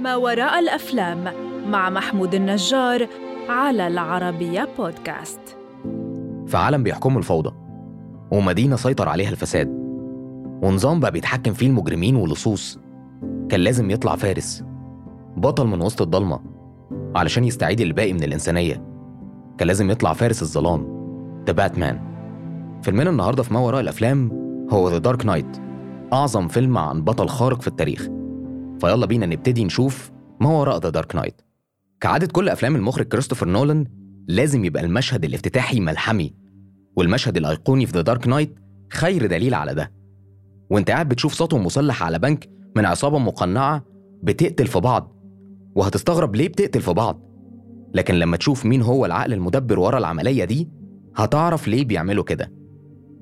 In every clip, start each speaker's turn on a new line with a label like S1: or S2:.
S1: ما وراء الأفلام مع محمود النجار على العربية بودكاست.
S2: في عالم بيحكمه الفوضى ومدينة سيطر عليها الفساد ونظام بقى بيتحكم فيه المجرمين واللصوص. كان لازم يطلع فارس بطل من وسط الضلمة علشان يستعيد الباقي من الإنسانية. كان لازم يطلع فارس الظلام The Batman فيلمنا النهاردة في ما وراء الأفلام هو The Dark Knight أعظم فيلم عن بطل خارق في التاريخ. فيلا بينا نبتدي نشوف ما وراء The Dark Knight كعادة كل أفلام المخرج كريستوفر نولان لازم يبقى المشهد الافتتاحي ملحمي والمشهد الأيقوني في The Dark Knight خير دليل على ده. وأنت قاعد بتشوف سطو مسلح على بنك من عصابة مقنعة بتقتل في بعض وهتستغرب ليه بتقتل في بعض. لكن لما تشوف مين هو العقل المدبر ورا العملية دي هتعرف ليه بيعملوا كده.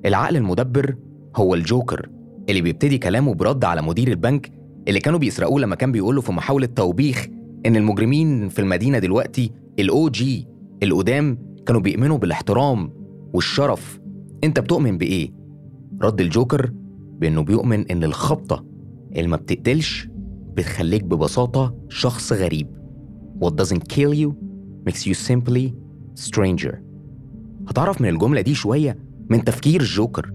S2: العقل المدبر هو الجوكر اللي بيبتدي كلامه برد على مدير البنك اللي كانوا بيسرقوه لما كان بيقول له في محاولة توبيخ إن المجرمين في المدينة دلوقتي الأو جي القدام كانوا بيؤمنوا بالاحترام والشرف. أنت بتؤمن بإيه؟ رد الجوكر بإنه بيؤمن إن الخبطة اللي ما بتقتلش بتخليك ببساطة شخص غريب. What doesn't kill you makes you simply stranger. هتعرف من الجملة دي شوية؟ من تفكير الجوكر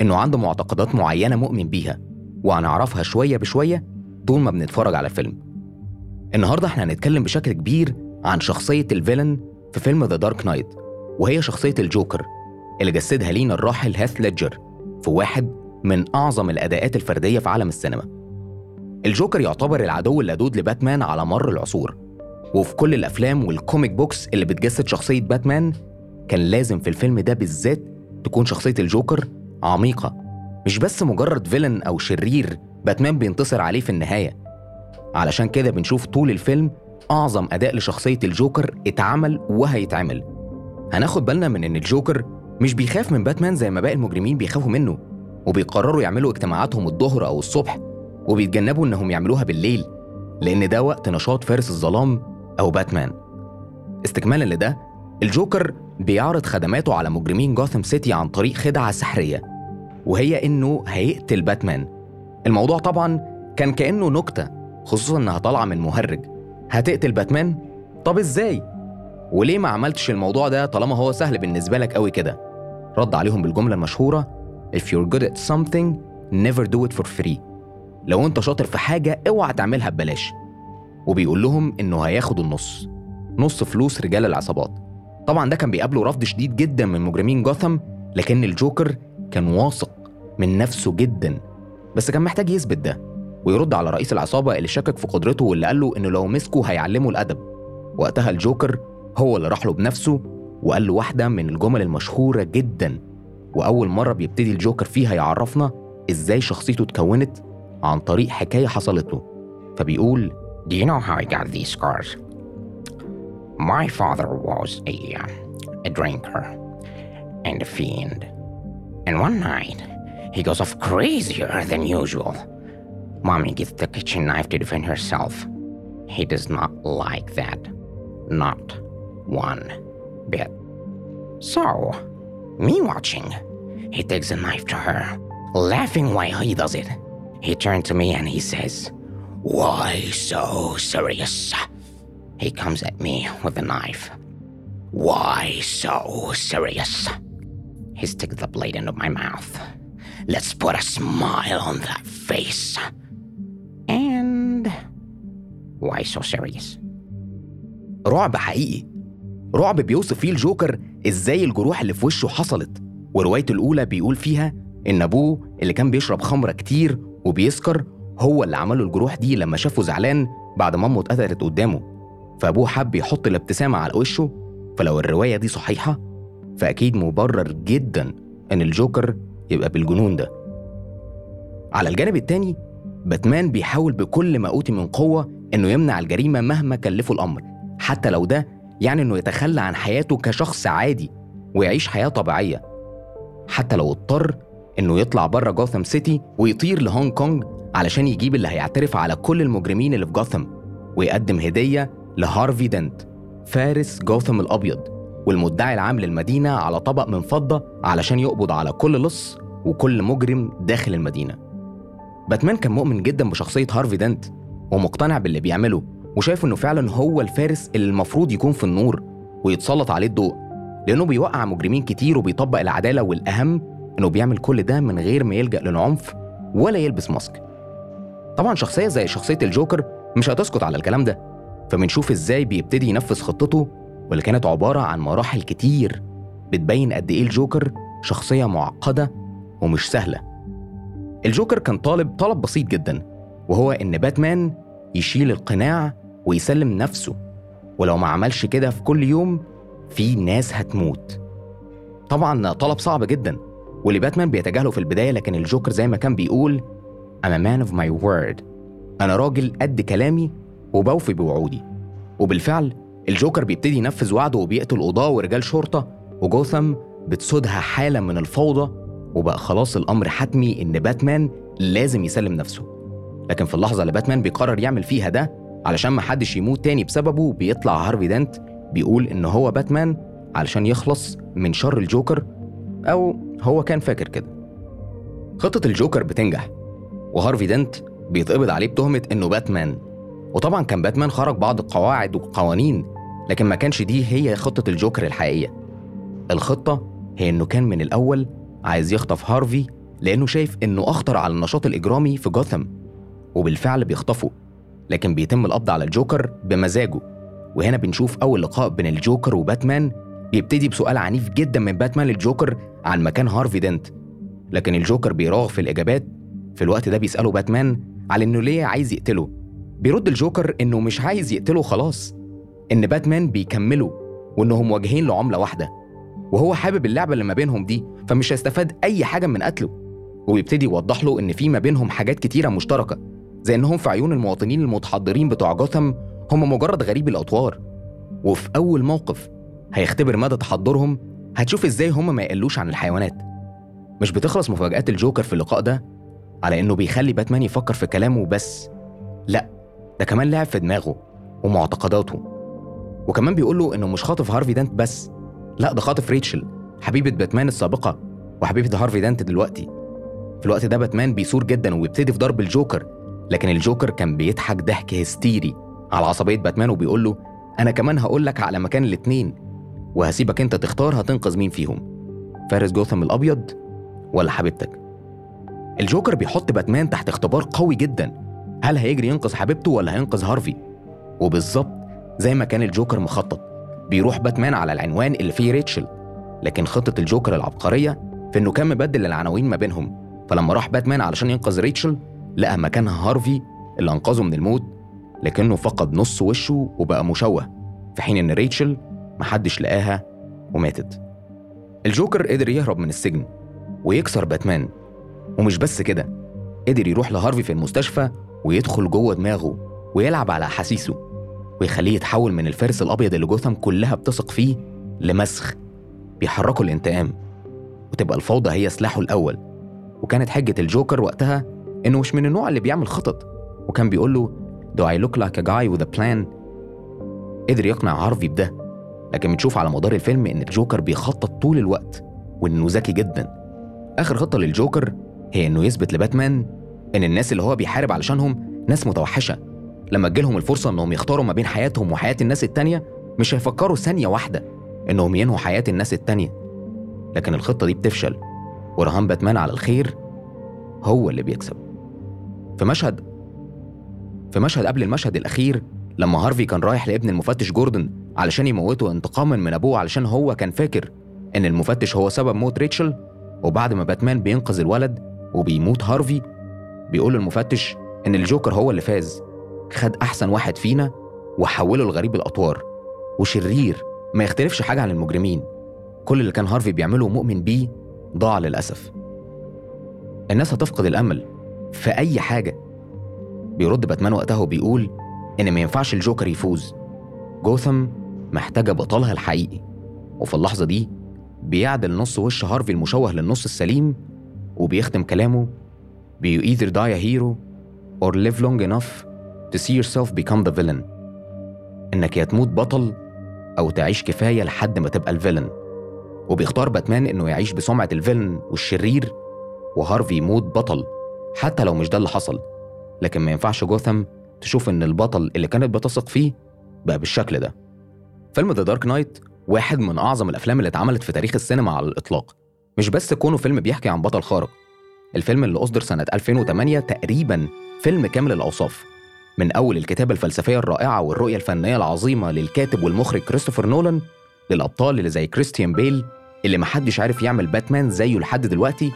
S2: إنه عنده معتقدات معينة مؤمن بيها وهنعرفها شوية بشوية طول ما بنتفرج على الفيلم النهاردة إحنا هنتكلم بشكل كبير عن شخصية ال villain في فيلم The Dark Knight وهي شخصية الجوكر اللي جسدها لينا الراحل هيث ليدجر في واحد من أعظم الأداءات الفردية في عالم السينما. الجوكر يعتبر العدو اللدود لباتمان على مر العصور وفي كل الأفلام وال comic books اللي بتجسد شخصية باتمان كان لازم في الفيلم ده بالذات تكون شخصية الجوكر عميقة. مش بس مجرد villain أو شرير باتمان بينتصر عليه في النهاية. علشان كده بنشوف طول الفيلم أعظم أداء لشخصية الجوكر اتعمل وهيتعمل. هناخد بالنا من إن الجوكر مش بيخاف من باتمان زي ما باقي المجرمين بيخافوا منه وبيقرروا يعملوا اجتماعاتهم الظهر أو الصبح وبيتجنبوا إنهم يعملوها بالليل لأن ده وقت نشاط فارس الظلام أو باتمان. استكمالا لده الجوكر بيعرض خدماته على مجرمين جوثام سيتي عن طريق خدعة سحرية وهي إنه هيقتل باتمان. الموضوع طبعا كان كأنه نكتة خصوصا إنها طالعة من مهرج هتقتل باتمان؟ طب إزاي؟ وليه ما عملتش الموضوع ده طالما هو سهل بالنسبة لك قوي كده؟ رد عليهم بالجملة المشهورة If you're good at something never do it for free لو أنت شاطر في حاجة اوعى تعملها ببلاش وبيقول لهم إنه هياخد النص نص فلوس رجال العصابات طبعا ده كان بيقابله رفض شديد جدا من مجرمين جوثام لكن الجوكر كان واثق من نفسه جدا بس كان محتاج يثبت ده ويرد على رئيس العصابة اللي شكك في قدرته واللي قال له إنه لو مسكه هيعلمه الأدب وقتها الجوكر هو اللي راح له بنفسه وقال له واحدة من الجمل المشهورة جدا وأول مرة بيبتدي الجوكر فيها يعرفنا إزاي شخصيته اتكونت عن طريق حكاية حصلت له فبيقول
S3: Do you know how I got these scars? My father was a, uh, a drinker and a fiend. And one night, he goes off crazier than usual. Mommy gets the kitchen knife to defend herself. He does not like that. Not one bit. So, me watching, he takes a knife to her, laughing while he does it. He turns to me and he says, Why so serious? He comes at me with a knife. Why so serious? He sticks the blade into my mouth. Let's put a smile on that face. And why so serious?
S2: رعب حقيقي رعب بيوصف فيه الجوكر إزاي الجروح اللي في وشه حصلت وروايته الأولى بيقول فيها إن أبوه اللي كان بيشرب خمرة كتير وبيسكر هو اللي عمله الجروح دي لما شافه زعلان بعد ما أمه اتقتلت قدامه فأبوه حب يحط الابتسامة على وشه فلو الرواية دي صحيحة فأكيد مبرر جدا إن الجوكر يبقى بالجنون ده. على الجانب التاني باتمان بيحاول بكل ما أوتي من قوة إنه يمنع الجريمة مهما كلفه الأمر حتى لو ده يعني إنه يتخلى عن حياته كشخص عادي ويعيش حياة طبيعية. حتى لو اضطر إنه يطلع بره جوثام سيتي ويطير لهونج كونج علشان يجيب اللي هيعترف على كل المجرمين اللي في جوثام ويقدم هدية لهارفي دنت فارس جوثام الأبيض. والمدعي العام للمدينة على طبق من فضة علشان يقبض على كل لص وكل مجرم داخل المدينة. باتمان كان مؤمن جدا بشخصية هارفي دنت ومقتنع باللي بيعمله وشايف إنه فعلا هو الفارس اللي المفروض يكون في النور ويتسلط عليه الضوء لأنه بيوقع مجرمين كتير وبيطبق العدالة والأهم إنه بيعمل كل ده من غير ما يلجأ للعنف ولا يلبس ماسك. طبعا شخصية زي شخصية الجوكر مش هتسكت على الكلام ده فبنشوف إزاي بيبتدي ينفذ خطته واللي كانت عبارة عن مراحل كتير بتبين قد إيه الجوكر شخصية معقدة ومش سهلة. الجوكر كان طالب طلب بسيط جدا وهو إن باتمان يشيل القناع ويسلم نفسه ولو ما عملش كده في كل يوم في ناس هتموت. طبعا طلب صعب جدا واللي باتمان بيتجاهله في البداية لكن الجوكر زي ما كان بيقول I'm a man of my word. أنا راجل قد كلامي وبوفي بوعودي. وبالفعل الجوكر بيبتدي ينفذ وعده وبيقتل قضاة ورجال شرطة وجوثام بتسودها حالة من الفوضى وبقى خلاص الأمر حتمي إن باتمان لازم يسلم نفسه. لكن في اللحظة اللي باتمان بيقرر يعمل فيها ده علشان محدش يموت تاني بسببه بيطلع هارفي دنت بيقول إن هو باتمان علشان يخلص من شر الجوكر أو هو كان فاكر كده. خطة الجوكر بتنجح وهارفي دنت بيتقبض عليه بتهمة إنه باتمان. وطبعا كان باتمان خرج بعض القواعد والقوانين لكن ما كانش دي هي خطة الجوكر الحقيقية. الخطة هي إنه كان من الأول عايز يخطف هارفي لأنه شايف إنه أخطر على النشاط الإجرامي في جوثام وبالفعل بيخطفه لكن بيتم القبض على الجوكر بمزاجه. وهنا بنشوف أول لقاء بين الجوكر وباتمان بيبتدي بسؤال عنيف جدا من باتمان للجوكر عن مكان هارفي دنت لكن الجوكر بيراغ في الإجابات في الوقت ده بيسأله باتمان على إنه ليه عايز يقتله. بيرد الجوكر إنه مش عايز يقتله خلاص. إن باتمان بيكمله وإنهم واجهين لعملة واحدة وهو حابب اللعبة اللي ما بينهم دي فمش هيستفاد أي حاجة من قتله. وبيبتدي يوضح له إن في ما بينهم حاجات كتيرة مشتركة زي إنهم في عيون المواطنين المتحضرين بتوع جوثام هم مجرد غريب الأطوار. وفي أول موقف هيختبر مدى تحضرهم هتشوف إزاي هم ما يقلوش عن الحيوانات. مش بتخلص مفاجآت الجوكر في اللقاء ده على إنه بيخلي باتمان يفكر في كلامه بس لأ ده كمان لعب في دماغه ومعتقداته. وكمان بيقول له إنه مش خاطف هارفي دانت بس لأ ده خاطف ريتشل حبيبة باتمان السابقة وحبيبة هارفي دانت دلوقتي. في الوقت ده باتمان بيثور جدا وبيبتدي في ضرب الجوكر لكن الجوكر كان بيضحك ضحك هستيري على عصبية باتمان وبيقول له أنا كمان هقول لك على مكان الاتنين وهسيبك أنت تختار هتنقذ مين فيهم فارس جوثام الأبيض ولا حبيبتك؟ الجوكر بيحط باتمان تحت اختبار قوي جدا هل هيجري ينقذ حبيبته ولا هينقذ هارفي؟ وبالظبط زي ما كان الجوكر مخطط. بيروح باتمان على العنوان اللي فيه ريتشل. لكن خطة الجوكر العبقرية في إنه كان مبدل العناوين ما بينهم. فلما راح باتمان علشان ينقذ ريتشل لقى مكانها هارفي اللي أنقذه من الموت لكنه فقد نص وشه وبقى مشوه في حين إن ريتشل محدش لقاها وماتت. الجوكر قدر يهرب من السجن ويكسر باتمان. ومش بس كده قدر يروح لهارفي في المستشفى ويدخل جوه دماغه ويلعب على أحاسيسه. ويخليه يتحول من الفارس الأبيض اللي جوثام كلها بتثق فيه لمسخ. بيحركوا الانتقام وتبقى الفوضى هي سلاحه الأول. وكانت حجة الجوكر وقتها إنه مش من النوع اللي بيعمل خطط. وكان بيقول له Do I look like a guy with a plan؟ قدر يقنع هارفي بده. لكن بنشوف على مدار الفيلم إن الجوكر بيخطط طول الوقت وإنه ذكي جدا. آخر خطة للجوكر هي إنه يثبت لباتمان إن الناس اللي هو بيحارب علشانهم ناس متوحشة. لما تجيلهم الفرصة إنهم يختاروا ما بين حياتهم وحياة الناس التانية مش هيفكروا ثانية واحدة إنهم ينهوا حياة الناس التانية. لكن الخطة دي بتفشل ورهان باتمان على الخير هو اللي بيكسب. في مشهد في مشهد قبل المشهد الأخير لما هارفي كان رايح لابن المفتش جوردن علشان يموته انتقاما من أبوه علشان هو كان فاكر إن المفتش هو سبب موت ريتشل وبعد ما باتمان بينقذ الولد وبيموت هارفي بيقول المفتش إن الجوكر هو اللي فاز. خد أحسن واحد فينا وحوله لغريب الأطوار. وشرير ما يختلفش حاجة عن المجرمين. كل اللي كان هارفي بيعمله ومؤمن بيه ضاع للأسف. الناس هتفقد الأمل في أي حاجة. بيرد باتمان وقتها وبيقول إن ما ينفعش الجوكر يفوز. جوثام محتاجة بطلها الحقيقي. وفي اللحظة دي بيعدل نص وش هارفي المشوه للنص السليم وبيختم كلامه You either die a hero or live long enough to see yourself become the villain. إنك يا تموت بطل أو تعيش كفاية لحد ما تبقى ال villain. وبيختار باتمان إنه يعيش بسمعة ال villain والشرير وهارفي يموت بطل حتى لو مش ده اللي حصل. لكن ما ينفعش جوثام تشوف إن البطل اللي كانت بتثق فيه بقى بالشكل ده. فيلم The Dark Knight واحد من أعظم الأفلام اللي اتعملت في تاريخ السينما على الإطلاق. مش بس كونه فيلم بيحكي عن بطل خارق. الفيلم اللي أصدر سنة 2008 تقريبا فيلم كامل الأوصاف. من أول الكتابة الفلسفية الرائعة والرؤية الفنية العظيمة للكاتب والمخرج كريستوفر نولان للأبطال اللي زي كريستيان بيل اللي محدش عارف يعمل باتمان زيه لحد دلوقتي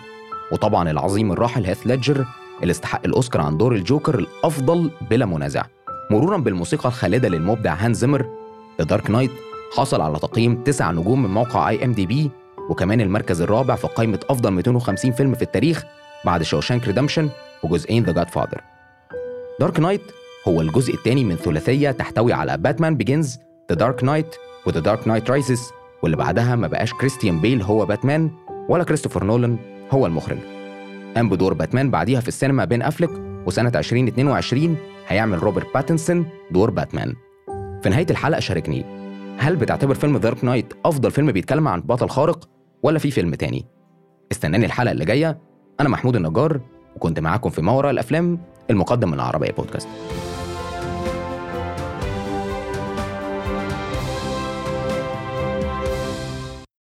S2: وطبعا العظيم الراحل هيث ليدجر اللي استحق الأوسكار عن دور الجوكر الأفضل بلا منازع. مرورا بالموسيقى الخالدة للمبدع هانز زيمر The Dark Knight حصل على تقييم 9 نجوم من موقع IMDb وكمان المركز الرابع في قائمة أفضل 250 فيلم في التاريخ بعد Shawshank Redemption وجزئين The Godfather Dark Knight هو الجزء الثاني من ثلاثية تحتوي على Batman Begins The Dark Knight و The Dark Knight Rises واللي بعدها ما بقاش كريستيان بيل هو باتمان ولا كريستوفر نولان هو المخرج. قام بدور باتمان بعديها في السينما بين أفلك وسنة 2022 هيعمل روبرت باتنسون دور باتمان في نهاية الحلقة شاركني هل بتعتبر فيلم Dark Knight أفضل فيلم بيتكلم عن بطل خارق ولا في فيلم تاني؟ استناني الحلقة اللي جاية. أنا محمود النجار وكنت معاكم في ما وراء الأفلام المقدم من العربية بودكاست.